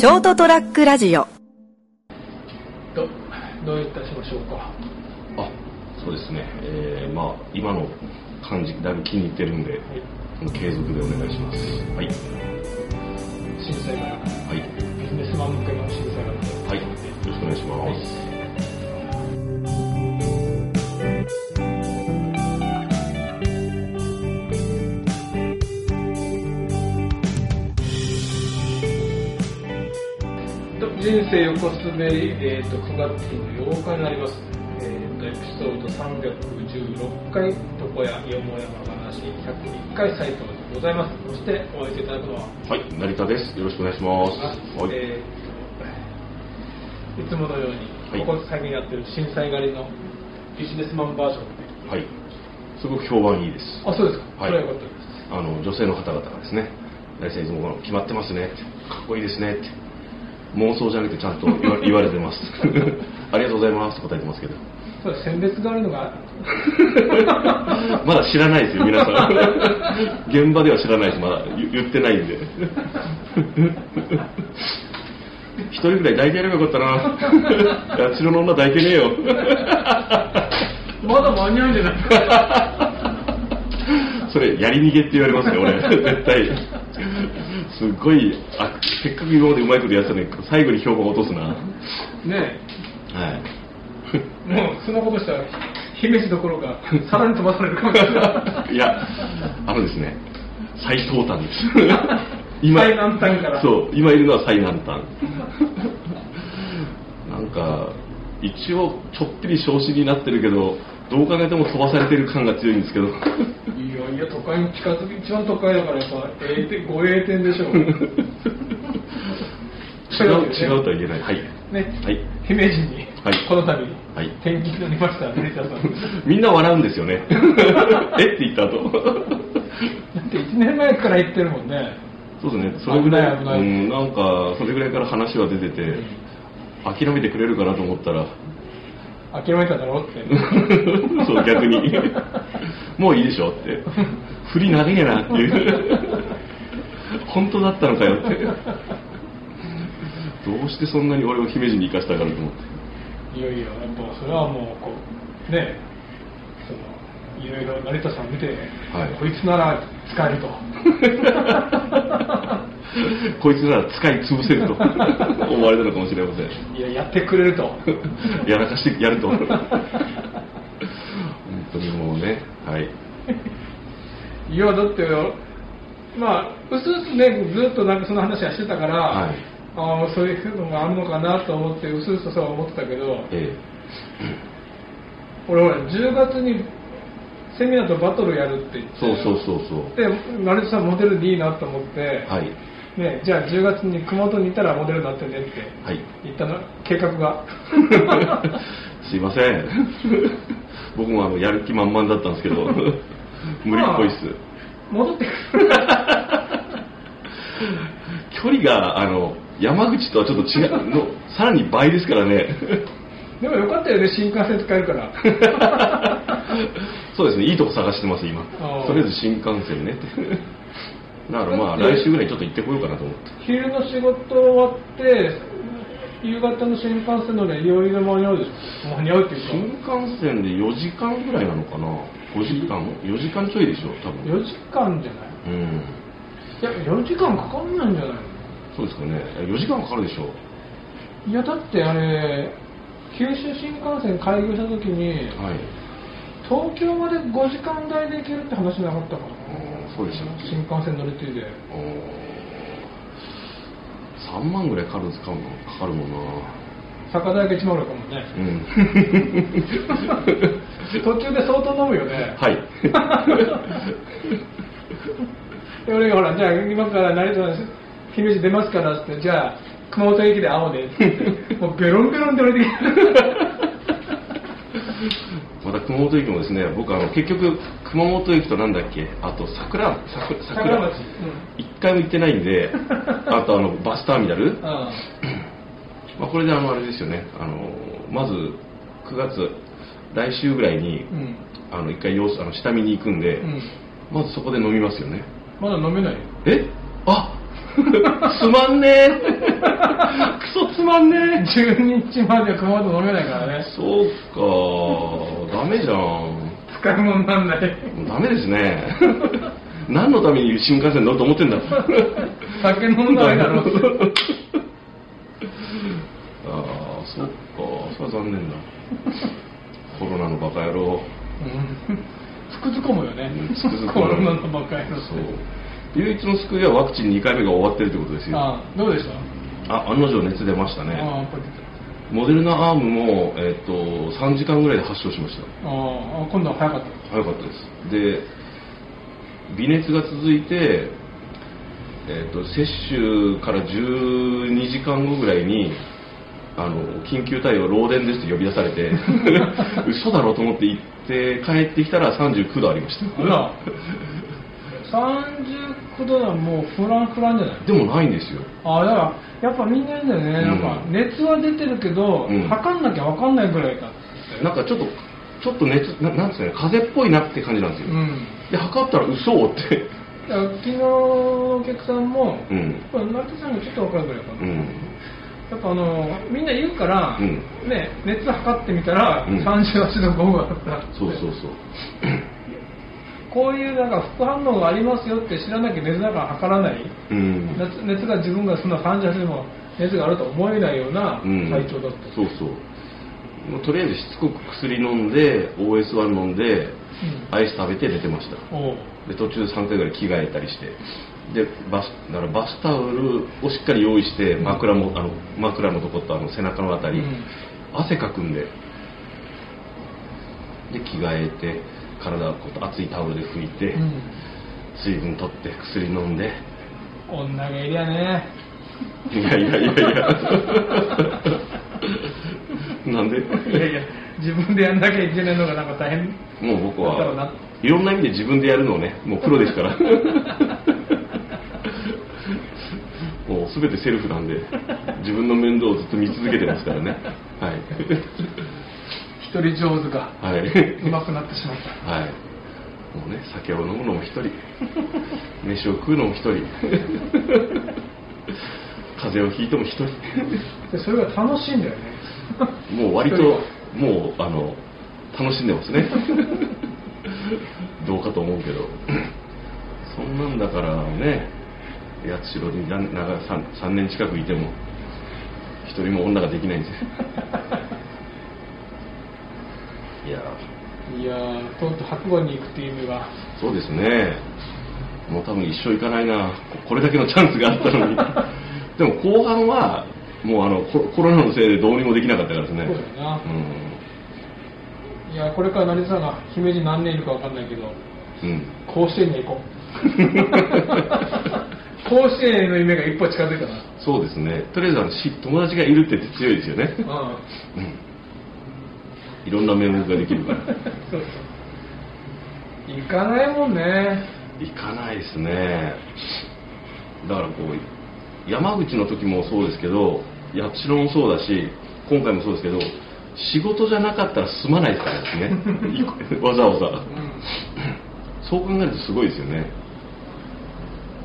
ショートトラックラジオ。どどういったしましょうか？あそうですね、えー、まあ今の感じだいぶ気に入ってるんで、継続でお願いします。はい。震災からはい。ビジネスマン向けの震災からはい。よろしくお願いします、人生横滑り、えー、と9月の8日になります、えー、とエピソード316回床屋よもやま話101回斉藤でございます。そしてお会いいただくのははい、成田です。よろしくお願いします。はい、えーといつものように、はい。ここ最近やってる震災狩りのビジネスマンバージョンで。はい、すごく評判いいです。あそうですか、はい。それはよかったです。あの女性の方々がですね大体いつも決まってますねかっこいいですねって妄想じゃなくてちゃんと言わ言われてます。ありがとうございます答えてますけど。そう選別があるのが。まだ知らないですよ皆さん。現場では知らないですまだ言言ってないんで。一人ぐらい抱いてやればよかったな。八代の女抱いてねえよ。まだ間に合うんじゃないそれやり逃げって言われますよ俺。絶対すっごいあせっかく今までうまいことやってたのに最後に評判落とすな。はい。ねえもうそのことしたら姫路どころかさらに飛ばされるかもしれない。いやあのですね最東端です。最南端から。そう今いるのは最南端。なんか一応ちょっぴり昇進になってるけどどう考えても飛ばされてる感が強いんですけど都会に近づき一番都会だからやっぱ A 点護衛店でしょう。違う違うとは言えない。はいね、はい。姫路に、はい。この度、はい。転勤になりました成田さん。だみんな笑うんですよね。えって言った後。って1年前から言ってるもんね。そうですね。それぐらい危ない危ない。うん、なんかそれぐらいから話は出てて諦めてくれるかなと思ったら諦めただろって。そう逆に。もういいでしょって。振り長えなっていう。本当だったのかよって。どうしてそんなに俺を姫路に行かしたかなと思って。いやいややっぱそれはもうこうねそのいろいろ成田さん見て、はい。こいつなら使えると こいつなら使い潰せると。思われたのかもしれません。いややってくれると。やらかしてやると。本当にもうね。はい。いやだってまあうすうすねずっとなんかその話はしてたから、はい。ああそういうのがあるのかなと思ってうすうすそう思ってたけどえ俺ほら10月にセミナーとバトルやるって言ってえそうそうそうそう。で成田さんモデルでいいなと思って、はいね、じゃあ10月に熊本にいたらモデルになってねってはい。言ったの計画が。すいません。僕もあのやる気満々だったんですけど 無理っぽいっす。戻ってくる。距離があの山口とはちょっと違う。のさらに倍ですからね。でもよかったよね新幹線使えるから。そうですね。いいとこ探してます今。とりあえず新幹線ね。ってだからまあ来週ぐらいちょっと行ってこようかなと思って。昼の仕事終わって夕方の新幹線のねいよいよ間に合うでしょ。間に合うっていう新か幹線で4時間ぐらいなのかな？5時間？4時間ちょいでしょ多分。4時間じゃない？うん。いや4時間かかんないんじゃない？のそうですかね。4時間かかるでしょ。いやだってあれ九州新幹線開業した時にはい。東京まで5時間台で行けるって話なかったかなうんそうでしたっけ？新幹線乗り継いで。3万ぐらいかかるんですかかかるもんな。酒代が1万ぐらいかもね。うん。途中で相当飲むよね。はい。で俺がほらじゃあ今から成田の姫路出ますからってじゃあ熊本駅で会おうねってもうベロンベロンで俺でまた熊本駅もですね僕あの結局熊本駅となんだっけあと桜桜桜町。一回も行ってないんで あとあのバスターミナル。まあ、これであのあれですよね。あのまず9月来週ぐらいに、うん。あの一回様子あの下見に行くんで、うん。まずそこで飲みますよね。まだ飲めないよ。え？あ？つまんね えクソつまんねえ。12日まで熊本飲めないからね。そうか。ダメじゃん。使い物になんない。ダメですね。何のために新幹線乗ると思ってんだ。酒飲んだらだろ。ああそっか。それは残念だ。コロナのバカ野郎。うん。つくづくもよね。うんつくづくもコロナのばっかりのそう。唯一の救いはワクチン2回目が終わってるってことですよ。ああどうでした？案の定熱出ましたあねあこれモデルナアームも、えっと3時間ぐらいで発症しました。ああ今度は早かった。早かったです。で微熱が続いて、えっと接種から12時間後ぐらいにあの緊急対応漏電ですって呼び出されて 嘘だろうと思って行って帰ってきたら39度ありました。あら 39度はもうフランフランじゃない？でもないんですよ。ああだからやっぱみんな言うんだよね、うん。なんか熱は出てるけど、うん。測んなきゃ分かんないぐらいだって。なんかちょっとちょっと熱ななんですかね風邪っぽいなって感じなんですよ、うん。で測ったら嘘って。昨日のお客さんも、うん。これ成田さんがちょっと分かるぐらいかな、うん。やっぱあのみんな言うから、うん。ね、熱測ってみたら、うん。38度5分だったって。そうそうそうこういうなんか副反応がありますよって知らなきゃ熱だから測らない？うん。熱熱が自分がそんな38度も熱があるとは思えないようなうん。体調だった、そうそう。もうとりあえずしつこく薬飲んで OS1 飲んでアイス食べて寝てました。で途中3回ぐらい着替えたりして。でバスだからバスタオルをしっかり用意して枕もあの枕のとことあの背中のあたり、うん。汗かくんで。で着替えて体をこう熱いタオルで拭いて、うん。水分取って薬飲んで。女がいりゃね。いやいやいやいや。なんで？いやいや自分でやんなきゃいけないのがなんか大変。もう僕はいろんな意味で自分でやるのをねもうプロですから。もう全てセルフなんで自分の面倒をずっと見続けてますからね。はい一人上手がはい。うまくなってしまった。はい。もうね酒を飲むのも一人。飯を食うのも一人。風邪をひいても一人。でそれが楽しいんだよね。もう割ともうあの楽しんでますね。どうかと思うけど。そんなんだからね八代にな長 3, 3年近くいても一人も女ができないんですよいや。いやーとうとう白馬に行くっていう夢がそうですね。もう多分一生行かないな。ここれだけのチャンスがあったのに。でも後半はもうあのココロナのせいでどうにもできなかったからですね。そうだよな。うん。いやこれから成田さんが姫路何年いるか分かんないけどうん。甲子園に行こう。甲子園への夢が一歩近づいたな。そうですね。とりあえずあのし友達がいるって強いですよね。ううん。いろんな名目ができるから。行かないもんね行かないですね。だからこう、山口の時もそうですけど、八代もそうだし、今回もそうですけど、仕事じゃなかったら済まないですからですね。わざわざ。うんそう考えるとすごいですよね。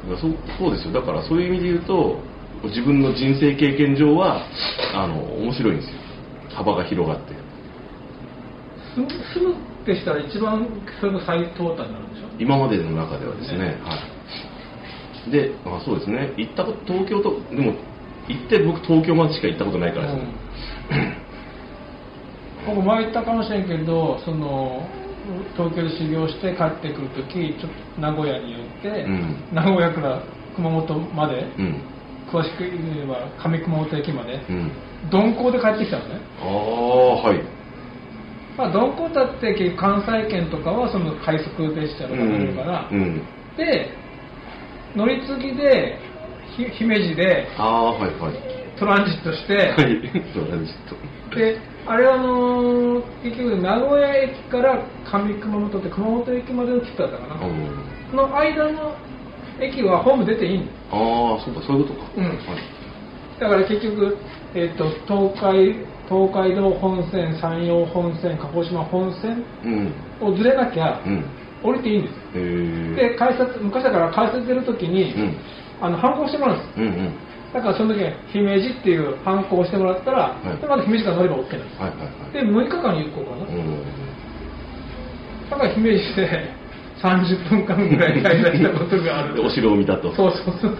だからそうそうですよ。だからそういう意味で言うと、自分の人生経験上は、あの、面白いんですよ。幅が広がって。すすぐってしたら一番それが最トータルになるんでしょ？今までの中ではですね。はい。で、あそうですね。行ったこと、東京と、でも、行って僕東京までしか行ったことないからですね。僕前言ったかもしれんけどその東京で修行して帰ってくるときちょっと名古屋に寄って、うん名古屋から熊本まで、うん。詳しく言えば上熊本駅まで、うん。鈍行で帰ってきたのね、ああ、はい。まあ、鈍行だって関西圏とかはその快速列車とか乗れるから、うん。で乗り継ぎでひ姫路でああ、はいはい。トランジットして、はい。そうなんですと。であれはあのー結局名古屋駅から上熊本って熊本駅までの切符だったかな、うんその間の駅はホーム出ていいんああ、そうか、そういうことか。うんはい。だから結局、えっと東海東海道本線山陽本線鹿児島本線うん。をずれなきゃ、うん。降りていいんですで、改札、昔だから改札出るときに、うんあの、反抗してもらうんです。うんうんだからその時に姫路っていう反抗をしてもらったら、いでまた姫路から乗れば OK なんです。はいはいはいで、6日間有効かな。うんだから姫路で30分間ぐらい滞在したことがある。でお城を見たとそうそうそう。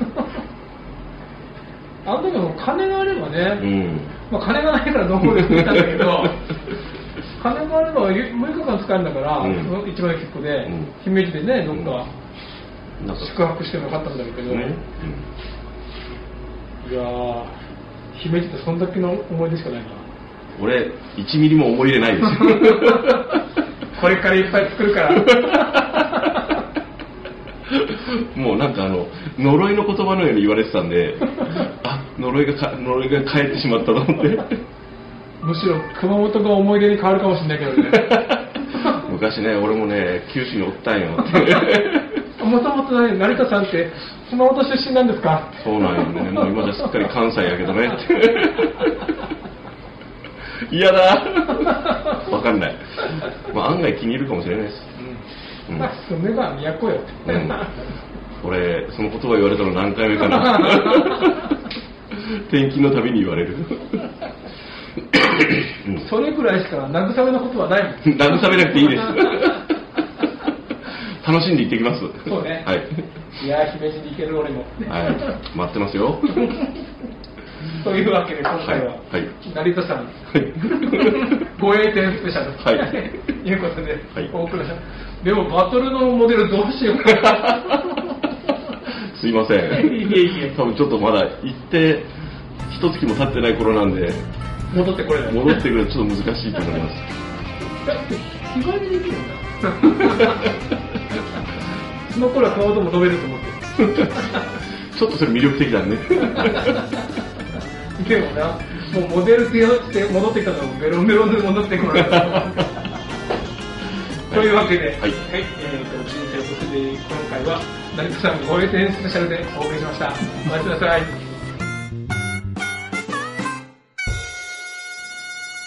あの時も金があればね、うん。まあ、金がないからどこでも行ったんだけど、金があれば6日間使えるんだから、うん。一番結構で、うん。姫路でね、どっか宿泊してもよかったんだけど、ね、いやー、姫路ってそんだけの思い出しかないな。うん、俺1ミリも思い入れないです。よ これからいっぱい作るから。もうなんかあの呪いの言葉のように言われてたんであ呪いがか呪いが帰ってしまったと思って。むしろ熊本が思い出に変わるかもしれないけどね。昔ね俺もね九州におったんよ。っ てもともとね、成田さんって熊本出身なんですか？そうなんよね。もう今じゃすっかり関西やけどね。嫌だ。わかんない、まあ、案外気に入るかもしれないです。うん。まあ、住めば都よ。うん。俺その言葉言われたの何回目かな転勤のたびに言われる。う んそれぐらいしか慰めのことはないもん。慰めなくていいです。楽しんで行ってきます。そうね。はい、いやー、姫路に行ける俺も。はい、待ってますよ。というわけで今回は、はい。はい。成田さん、はい。護衛店スペシャル。はい。ということで、はい。お送りし。でもバトルのモデルどうしようか。な。すいません。いえいえ。多分ちょっとまだ行って一月も経ってない頃なんで戻ってこれない。戻ってくるとちょっと難しいと思いますだって日帰りできるんだ。その頃は顔とも飛べると思って。ちょっとそれ魅力的だねでもな、もうモデルってして戻ってきたのもベロンベロンで戻ってこない。というわけで、はいえー、と人生を進んで今回は成田さん護衛店スペシャルでお送りしました。お待ちください。